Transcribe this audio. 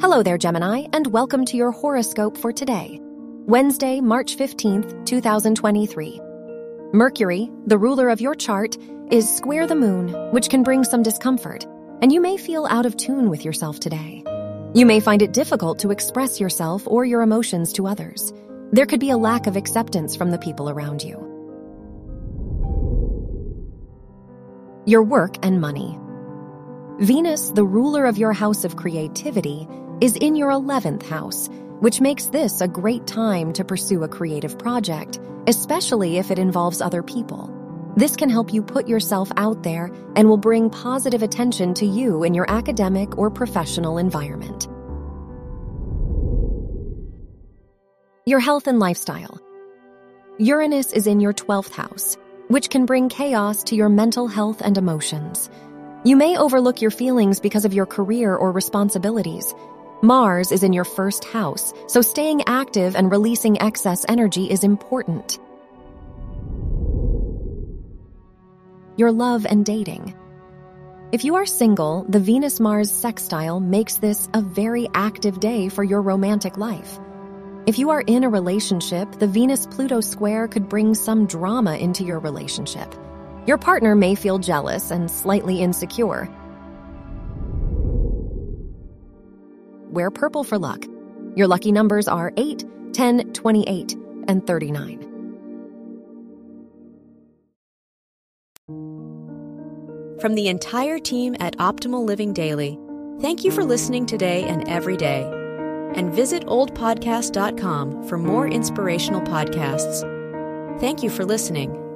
Hello there, Gemini, and welcome to your horoscope for today, Wednesday, March 15th, 2023. Mercury, the ruler of your chart, is square the moon, which can bring some discomfort, and you may feel out of tune with yourself today. You may find it difficult to express yourself or your emotions to others. There could be a lack of acceptance from the people around you. Your work and money. Venus, the ruler of your house of creativity, is in your 11th house, which makes this a great time to pursue a creative project, especially if it involves other people. This can help you put yourself out there and will bring positive attention to you in your academic or professional environment. Your health and lifestyle. Uranus is in your 12th house, which can bring chaos to your mental health and emotions. You may overlook your feelings because of your career or responsibilities, Mars is in your first house, so staying active and releasing excess energy is important. Your love and dating. If you are single, the Venus Mars sextile makes this a very active day for your romantic life. If you are in a relationship, the Venus Pluto square could bring some drama into your relationship. Your partner may feel jealous and slightly insecure, wear purple for luck. Your lucky numbers are 8, 10, 28, and 39. From the entire team at Optimal Living Daily, thank you for listening today and every day. And visit oldpodcast.com for more inspirational podcasts. Thank you for listening.